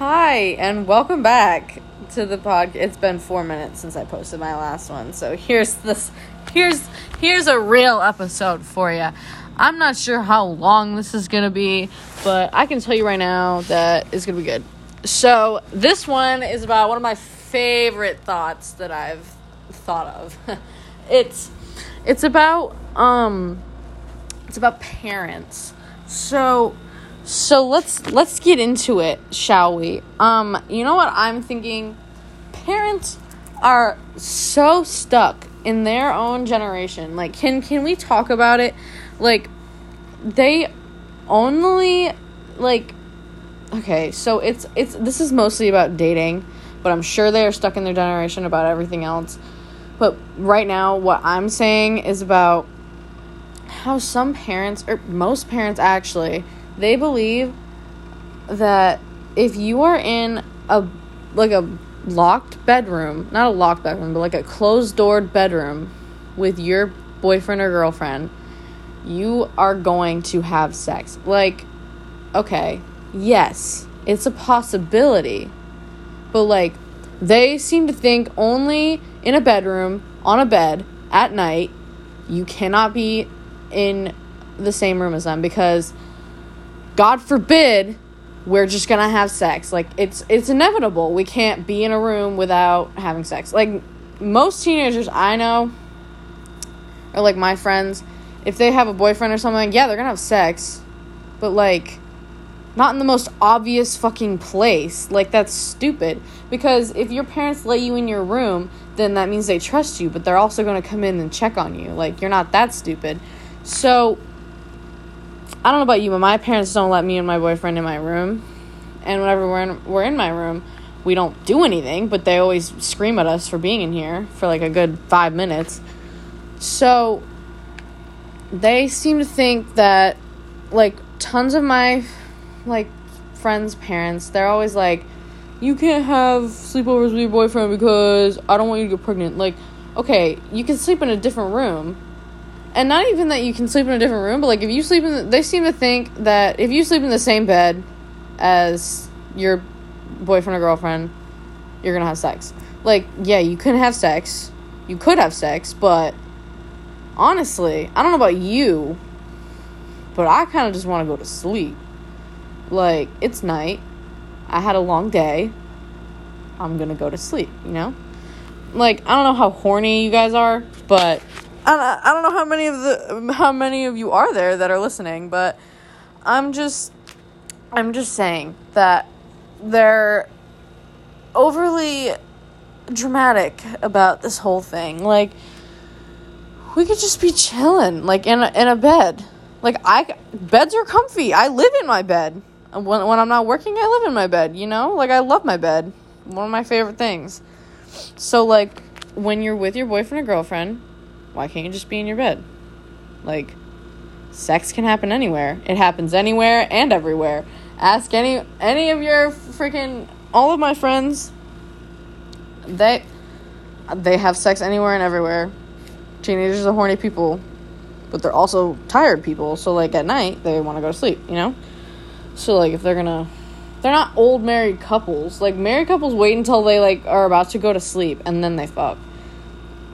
Hi, and welcome back to the pod. It's been four minutes since I posted my last one, so here's this. Here's here's a real episode for you. I'm not sure how long this is gonna be, but I can tell you right now that it's gonna be good. So this one is about one of my favorite thoughts that I've thought of. it's it's about um it's about parents. So so let's let's get into it, shall we? Um, you know what I'm thinking? Parents are so stuck in their own generation. Like can can we talk about it? Like they only like okay, so it's it's this is mostly about dating, but I'm sure they are stuck in their generation about everything else. But right now what I'm saying is about how some parents or most parents actually they believe that if you are in a like a locked bedroom, not a locked bedroom, but like a closed doored bedroom with your boyfriend or girlfriend, you are going to have sex. Like, okay, yes, it's a possibility. But like they seem to think only in a bedroom, on a bed, at night, you cannot be in the same room as them because God forbid we're just gonna have sex. Like it's it's inevitable. We can't be in a room without having sex. Like most teenagers I know or like my friends, if they have a boyfriend or something, yeah, they're gonna have sex. But like not in the most obvious fucking place. Like that's stupid. Because if your parents let you in your room, then that means they trust you, but they're also gonna come in and check on you. Like you're not that stupid. So I don't know about you, but my parents don't let me and my boyfriend in my room. And whenever we're in, we're in my room, we don't do anything, but they always scream at us for being in here for like a good five minutes. So they seem to think that, like, tons of my, like, friends' parents, they're always like, you can't have sleepovers with your boyfriend because I don't want you to get pregnant. Like, okay, you can sleep in a different room and not even that you can sleep in a different room, but like if you sleep in, the, they seem to think that if you sleep in the same bed as your boyfriend or girlfriend, you're gonna have sex. Like, yeah, you can have sex, you could have sex, but honestly, I don't know about you, but I kind of just want to go to sleep. Like, it's night, I had a long day, I'm gonna go to sleep, you know? Like, I don't know how horny you guys are, but I, I don't know how many of the how many of you are there that are listening, but I'm just I'm just saying that they're overly dramatic about this whole thing. Like we could just be chilling like in a, in a bed. Like I beds are comfy. I live in my bed. When when I'm not working, I live in my bed, you know? Like I love my bed. One of my favorite things. So like when you're with your boyfriend or girlfriend, why can't you just be in your bed? Like, sex can happen anywhere. It happens anywhere and everywhere. Ask any any of your freaking all of my friends. They they have sex anywhere and everywhere. Teenagers are horny people, but they're also tired people. So like at night they want to go to sleep. You know. So like if they're gonna, they're not old married couples. Like married couples wait until they like are about to go to sleep and then they fuck.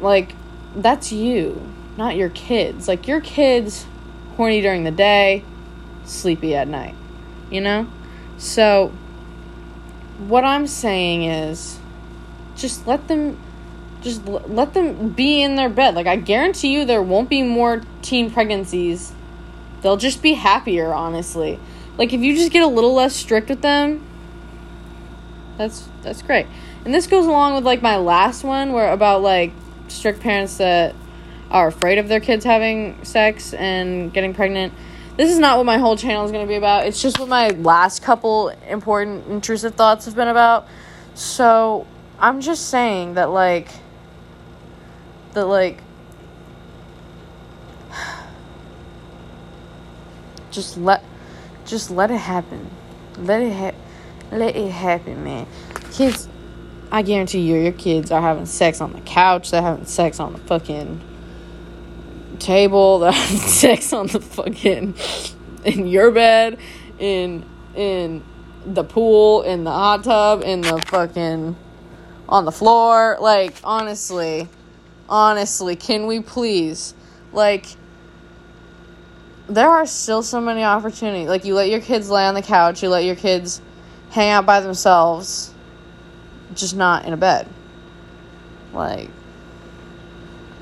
Like that's you, not your kids. Like your kids horny during the day, sleepy at night. You know? So what I'm saying is just let them just l- let them be in their bed. Like I guarantee you there won't be more teen pregnancies. They'll just be happier, honestly. Like if you just get a little less strict with them, that's that's great. And this goes along with like my last one where about like strict parents that are afraid of their kids having sex and getting pregnant. This is not what my whole channel is going to be about. It's just what my last couple important intrusive thoughts have been about. So, I'm just saying that like that like just let just let it happen. Let it ha- let it happen, man. Kids I guarantee you, your kids are having sex on the couch. They're having sex on the fucking table. They're having sex on the fucking in your bed, in in the pool, in the hot tub, in the fucking on the floor. Like honestly, honestly, can we please like there are still so many opportunities. Like you let your kids lay on the couch, you let your kids hang out by themselves, just not in a bed. Like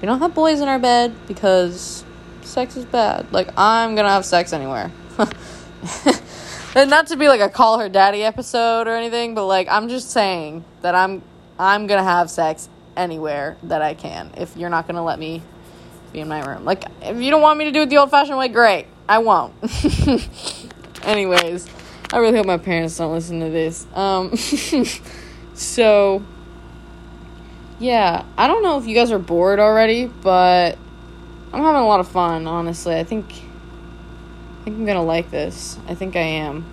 we don't have boys in our bed because sex is bad. Like I'm gonna have sex anywhere. and not to be like a call her daddy episode or anything, but like I'm just saying that I'm I'm gonna have sex anywhere that I can. If you're not gonna let me be in my room. Like, if you don't want me to do it the old fashioned way, great. I won't. Anyways, I really hope my parents don't listen to this. Um, so, yeah, I don't know if you guys are bored already, but I'm having a lot of fun, honestly. I think. I think I'm gonna like this. I think I am.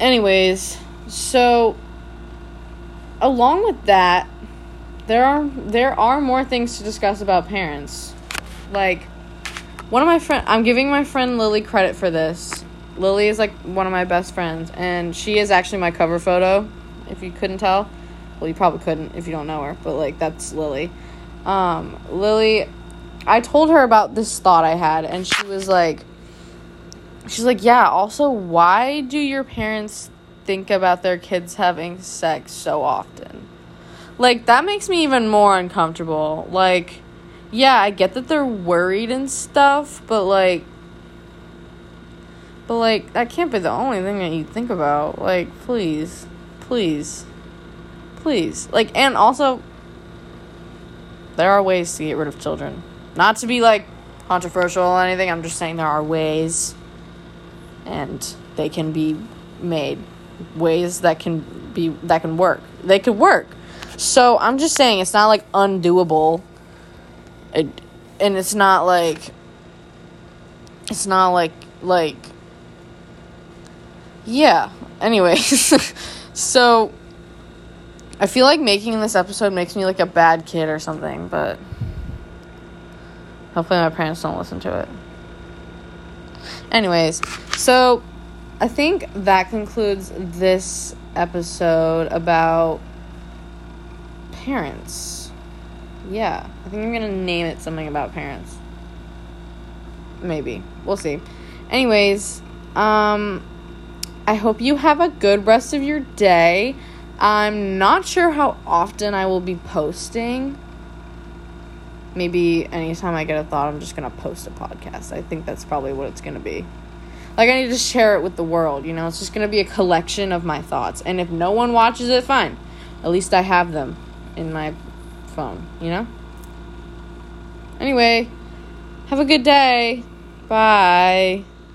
Anyways, so along with that, there are there are more things to discuss about parents. Like one of my friend I'm giving my friend Lily credit for this. Lily is like one of my best friends and she is actually my cover photo if you couldn't tell. Well, you probably couldn't if you don't know her, but like that's Lily. Um Lily I told her about this thought I had and she was like she's like, "Yeah, also why do your parents think about their kids having sex so often?" Like, that makes me even more uncomfortable. Like, yeah, I get that they're worried and stuff, but like, but like, that can't be the only thing that you think about. Like, please, please, please. Like, and also, there are ways to get rid of children. Not to be like controversial or anything, I'm just saying there are ways, and they can be made ways that can be that can work. They could work. So I'm just saying it's not like undoable. It, and it's not like it's not like like yeah. Anyways, so I feel like making this episode makes me like a bad kid or something, but hopefully my parents don't listen to it. Anyways, so I think that concludes this episode about parents. Yeah, I think I'm gonna name it something about parents. Maybe. We'll see. Anyways, um, I hope you have a good rest of your day. I'm not sure how often I will be posting. Maybe anytime I get a thought, I'm just gonna post a podcast. I think that's probably what it's gonna be. Like, I need to share it with the world, you know? It's just gonna be a collection of my thoughts. And if no one watches it, fine. At least I have them in my phone, you know? Anyway, have a good day. Bye.